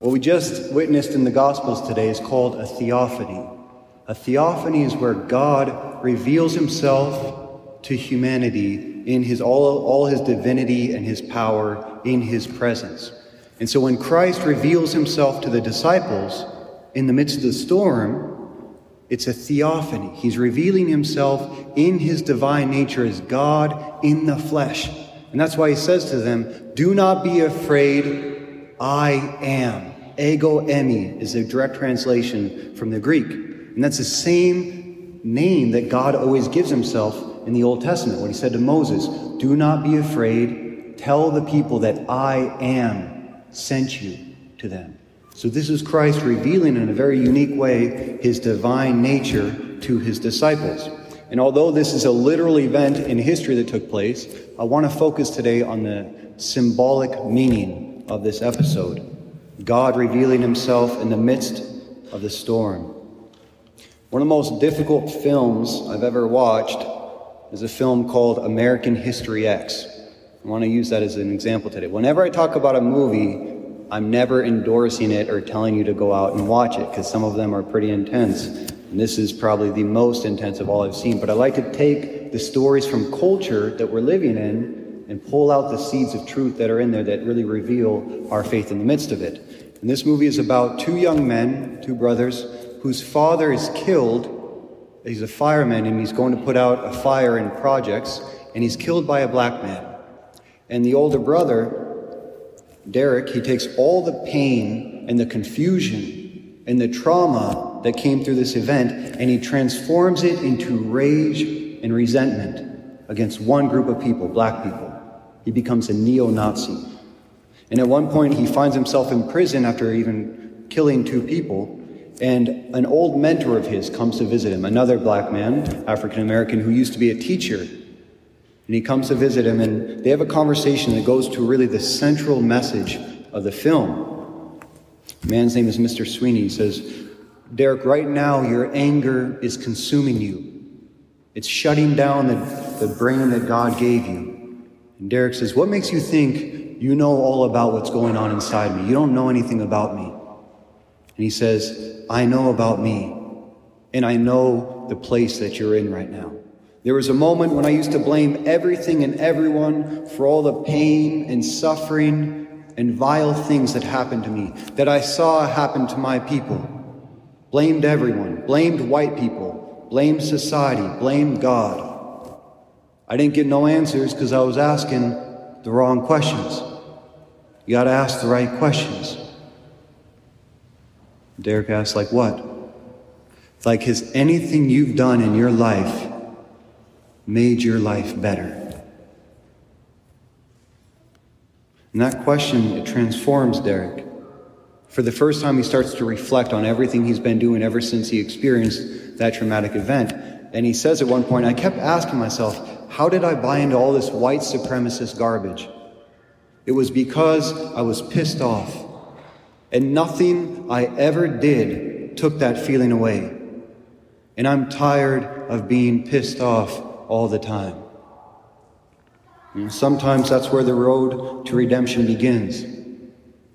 What we just witnessed in the Gospels today is called a theophany. A theophany is where God reveals himself to humanity in his all, all his divinity and his power in his presence. And so when Christ reveals himself to the disciples in the midst of the storm, it's a theophany. He's revealing himself in his divine nature as God in the flesh. And that's why he says to them, Do not be afraid, I am. Ego eimi is a direct translation from the Greek. And that's the same name that God always gives himself in the Old Testament when he said to Moses, Do not be afraid, tell the people that I am sent you to them. So this is Christ revealing in a very unique way his divine nature to his disciples. And although this is a literal event in history that took place, I want to focus today on the symbolic meaning of this episode. God revealing himself in the midst of the storm. One of the most difficult films I've ever watched is a film called American History X. I want to use that as an example today. Whenever I talk about a movie, I'm never endorsing it or telling you to go out and watch it because some of them are pretty intense. And this is probably the most intense of all I've seen. But I like to take the stories from culture that we're living in and pull out the seeds of truth that are in there that really reveal our faith in the midst of it. And this movie is about two young men, two brothers, whose father is killed. He's a fireman and he's going to put out a fire in projects, and he's killed by a black man. And the older brother Derek, he takes all the pain and the confusion and the trauma that came through this event and he transforms it into rage and resentment against one group of people, black people. He becomes a neo Nazi. And at one point, he finds himself in prison after even killing two people. And an old mentor of his comes to visit him, another black man, African American, who used to be a teacher and he comes to visit him, and they have a conversation that goes to really the central message of the film. The man's name is Mr. Sweeney. He says, Derek, right now your anger is consuming you. It's shutting down the, the brain that God gave you. And Derek says, What makes you think you know all about what's going on inside me? You don't know anything about me. And he says, I know about me, and I know the place that you're in right now. There was a moment when I used to blame everything and everyone for all the pain and suffering and vile things that happened to me, that I saw happen to my people. Blamed everyone, blamed white people, blamed society, blamed God. I didn't get no answers because I was asking the wrong questions. You got to ask the right questions. Derek asked, like what? Like, has anything you've done in your life made your life better? And that question, it transforms Derek. For the first time, he starts to reflect on everything he's been doing ever since he experienced that traumatic event. And he says at one point, I kept asking myself, how did I buy into all this white supremacist garbage? It was because I was pissed off. And nothing I ever did took that feeling away. And I'm tired of being pissed off all the time. And sometimes that's where the road to redemption begins.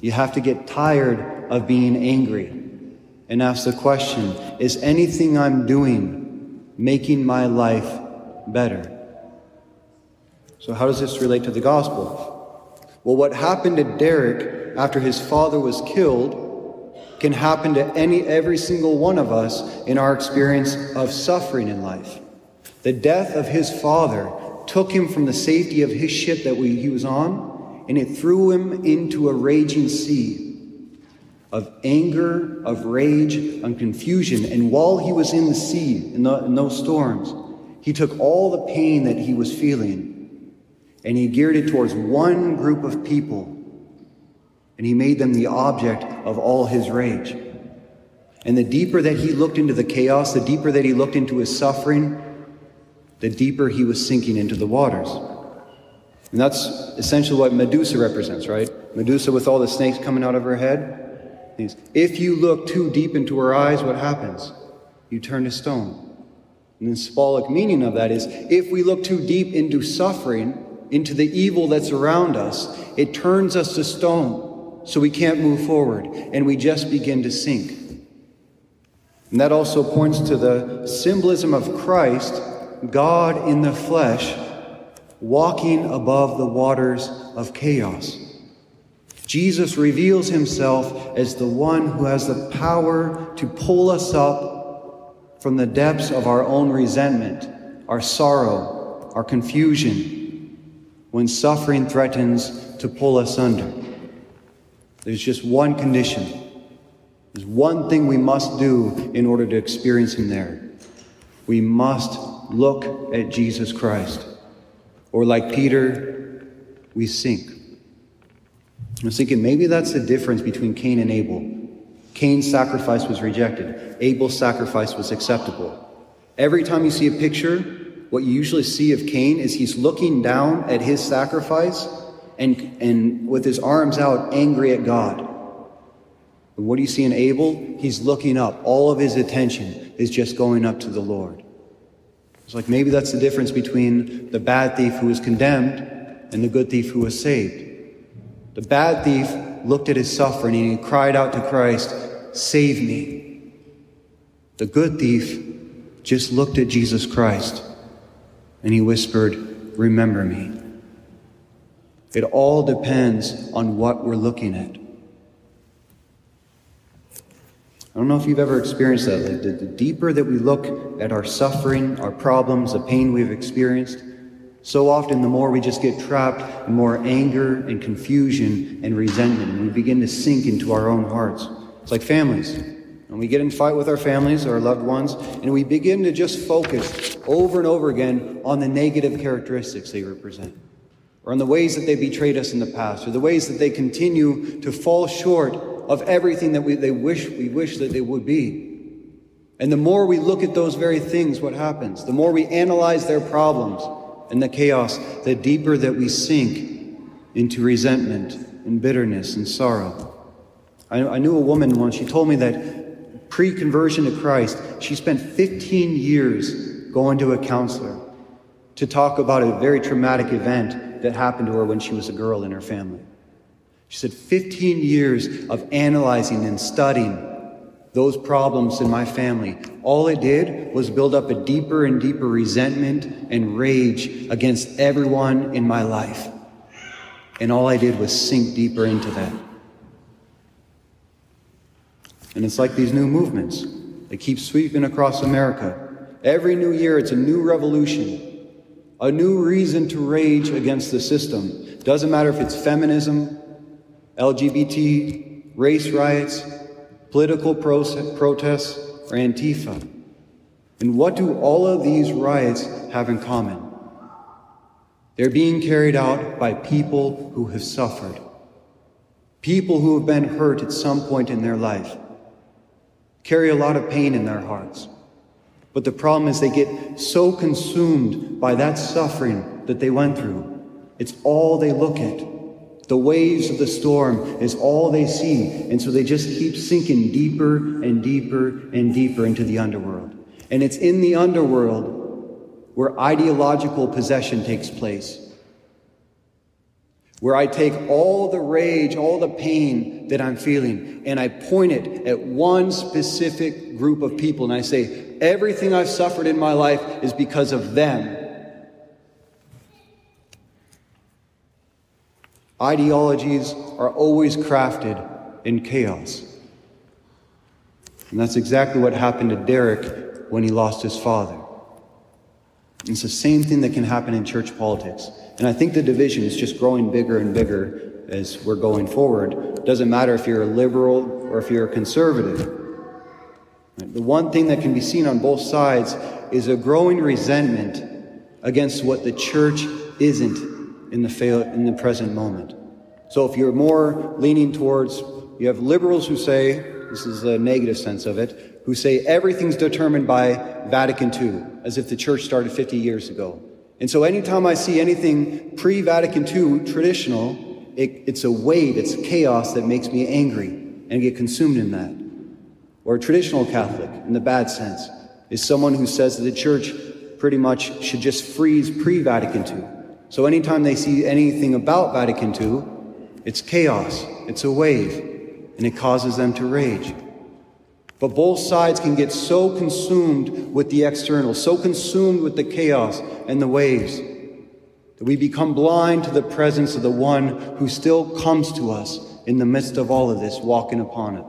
You have to get tired of being angry and ask the question Is anything I'm doing making my life better? So, how does this relate to the gospel? Well, what happened to Derek after his father was killed can happen to any every single one of us in our experience of suffering in life. The death of his father took him from the safety of his ship that we, he was on, and it threw him into a raging sea of anger, of rage, and confusion. And while he was in the sea, in, the, in those storms, he took all the pain that he was feeling and he geared it towards one group of people. And he made them the object of all his rage. And the deeper that he looked into the chaos, the deeper that he looked into his suffering, the deeper he was sinking into the waters. And that's essentially what Medusa represents, right? Medusa with all the snakes coming out of her head. If you look too deep into her eyes, what happens? You turn to stone. And the symbolic meaning of that is if we look too deep into suffering, into the evil that's around us, it turns us to stone. so we can't move forward, and we just begin to sink. And that also points to the symbolism of Christ, God in the flesh, walking above the waters of chaos. Jesus reveals himself as the one who has the power to pull us up from the depths of our own resentment, our sorrow, our confusion, when suffering threatens to pull us under. There's just one condition. There's one thing we must do in order to experience Him there. We must look at Jesus Christ. Or, like Peter, we sink. I was thinking maybe that's the difference between Cain and Abel. Cain's sacrifice was rejected, Abel's sacrifice was acceptable. Every time you see a picture, what you usually see of Cain is he's looking down at his sacrifice and, and with his arms out, angry at God. And what do you see in Abel? He's looking up. All of his attention is just going up to the Lord. It's like maybe that's the difference between the bad thief who was condemned and the good thief who was saved. The bad thief looked at his suffering and he cried out to Christ, Save me. The good thief just looked at Jesus Christ and he whispered, Remember me. It all depends on what we're looking at. I don't know if you've ever experienced that. The, the, deeper that we look at our suffering, our problems, the pain we've experienced, so often the more we just get trapped in more anger and confusion and resentment, and we begin to sink into our own hearts. It's like families. And we get in fight with our families, our loved ones, and we begin to just focus over and over again on the negative characteristics they represent or on the ways that they betrayed us in the past, or the ways that they continue to fall short of everything that we, they wish we wish that they would be. And the more we look at those very things, what happens? The more we analyze their problems and the chaos, the deeper that we sink into resentment and bitterness and sorrow. I, I knew a woman once, she told me that pre conversion to Christ, she spent 15 years going to a counselor to talk about a very traumatic event that happened to her when she was a girl in her family. She said, 15 years of analyzing and studying those problems in my family. All it did was build up a deeper and deeper resentment and rage against everyone in my life. And all I did was sink deeper into that. And it's like these new movements. They keep sweeping across America. Every new year, it's a new revolution a new reason to rage against the system. Doesn't matter if it's feminism, LGBT, race riots, political pro- protests, or Antifa. And what do all of these riots have in common? They're being carried out by people who have suffered, people who have been hurt at some point in their life, carry a lot of pain in their hearts. But the problem is they get so consumed by that suffering that they went through. It's all they look at. The waves of the storm is all they see. And so they just keep sinking deeper and deeper and deeper into the underworld. And it's in the underworld where ideological possession takes place. Where I take all the rage, all the pain that I'm feeling, and I point it at one specific group of people, and I say, Everything I've suffered in my life is because of them. Ideologies are always crafted in chaos. And that's exactly what happened to Derek when he lost his father. It's the same thing that can happen in church politics. And I think the division is just growing bigger and bigger as we're going forward. It doesn't matter if you're a liberal or if you're a conservative. The one thing that can be seen on both sides is a growing resentment against what the church isn't in the, fail, in the present moment. So if you're more leaning towards, you have liberals who say, this is a negative sense of it, who say everything's determined by Vatican II, as if the church started 50 years ago. And so anytime I see anything pre Vatican II traditional, it, it's a wave, it's chaos that makes me angry and get consumed in that or a traditional Catholic in the bad sense, is someone who says that the church pretty much should just freeze pre Vatican II. So anytime they see anything about Vatican II, It's chaos, it's a wave, and it causes them to rage. But both sides can get so consumed with the external, so consumed with the chaos and the waves, that we become blind to the presence of the one who still comes to us in the midst of all of this, walking upon it.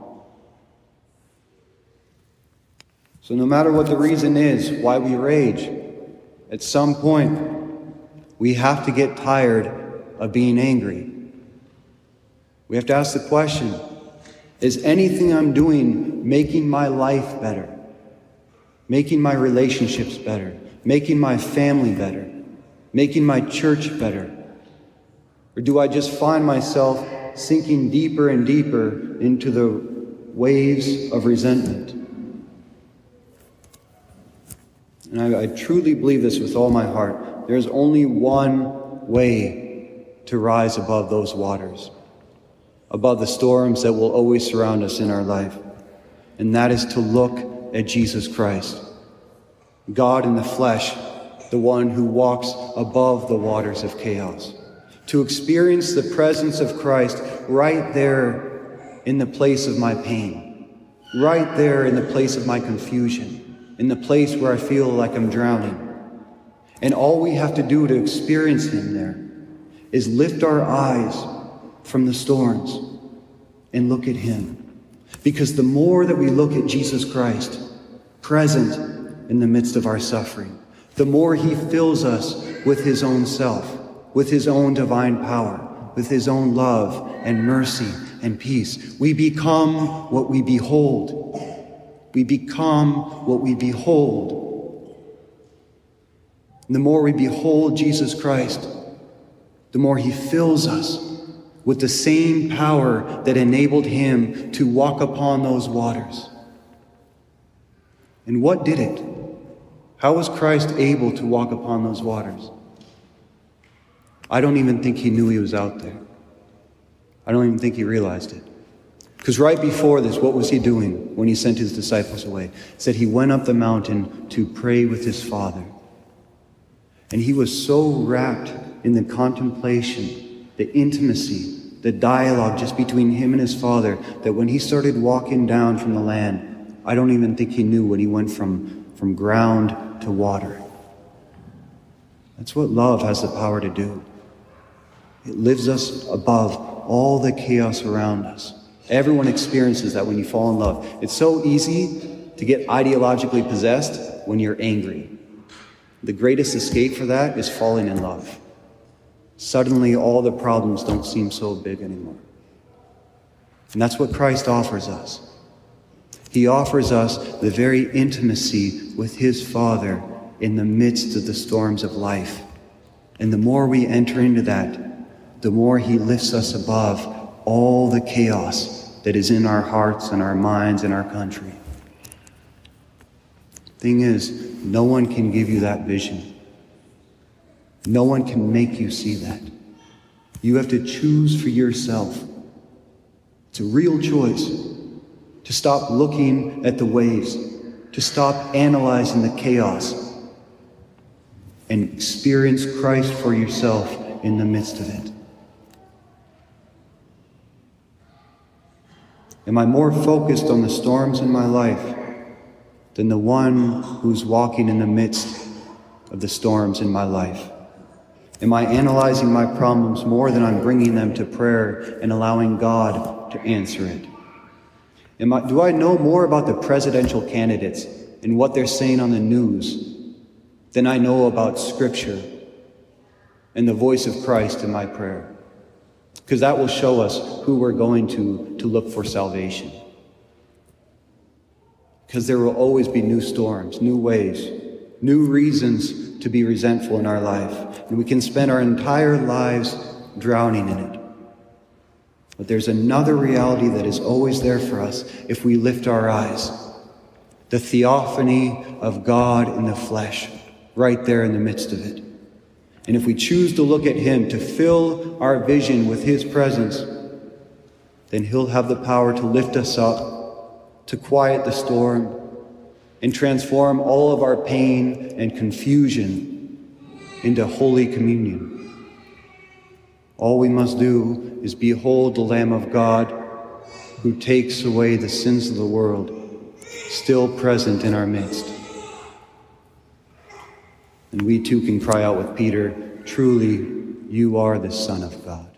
So, no matter what the reason is why we rage, at some point, we have to get tired of being angry. We have to ask the question Is anything I'm doing making my life better? Making my relationships better? Making my family better? Making my church better? Or do I just find myself sinking deeper and deeper into the waves of resentment? And I, I truly believe this with all my heart. There's only one way to rise above those waters, above the storms that will always surround us in our life. And that is to look at Jesus Christ, God in the flesh, the one who walks above the waters of chaos. To experience the presence of Christ right there in the place of my pain, right there in the place of my confusion in the place where I feel like I'm drowning. And all we have to do to experience Him there is lift our eyes from the storms and look at Him. Because the more that we look at Jesus Christ, present in the midst of our suffering, the more He fills us with His own self, with His own divine power, with His own love and mercy and peace. We become what we behold. We become what we behold. The more we behold Jesus Christ, the more he fills us with the same power that enabled him to walk upon those waters. And what did it? How was Christ able to walk upon those waters? I don't even think he knew he was out there. I don't even think he realized it. Because right before this, what was he doing when he sent his disciples away? said he went up the mountain to pray with his Father. And he was so wrapped in the contemplation, the intimacy, the dialogue just between him and his Father that when he started walking down from the land, I don't even think he knew when he went from, from ground to water. That's what love has the power to do. It lifts us above all the chaos around us. Everyone experiences that when you fall in love. It's so easy to get ideologically possessed when you're angry. The greatest escape for that is falling in love. Suddenly, all the problems don't seem so big anymore. And that's what Christ offers us. He offers us the very intimacy with His Father in the midst of the storms of life. And the more we enter into that, the more He lifts us above all the chaos that is in our hearts and our minds and our country. Thing is, no one can give you that vision. No one can make you see that. You have to choose for yourself. It's a real choice to stop looking at the waves, to stop analyzing the chaos, and experience Christ for yourself in the midst of it. Am I more focused on the storms in my life than the one who's walking in the midst of the storms in my life? Am I analyzing my problems more than I'm bringing them to prayer and allowing God to answer it? Am I, do I know more about the presidential candidates and what they're saying on the news than I know about Scripture and the voice of Christ in my prayer? because that will show us who we're going to to look for salvation. Because there will always be new storms, new waves, new reasons to be resentful in our life. And we can spend our entire lives drowning in it. But there's another reality that is always there for us if we lift our eyes the theophany of God in the flesh, right there in the midst of it. And if we choose to look at Him, to fill our vision with His presence, then He'll have the power to lift us up, to quiet the storm, and transform all of our pain and confusion into Holy Communion. All we must do is behold the Lamb of God who takes away the sins of the world, still present in our midst. And we too can cry out with Peter, Truly, you are the Son of God.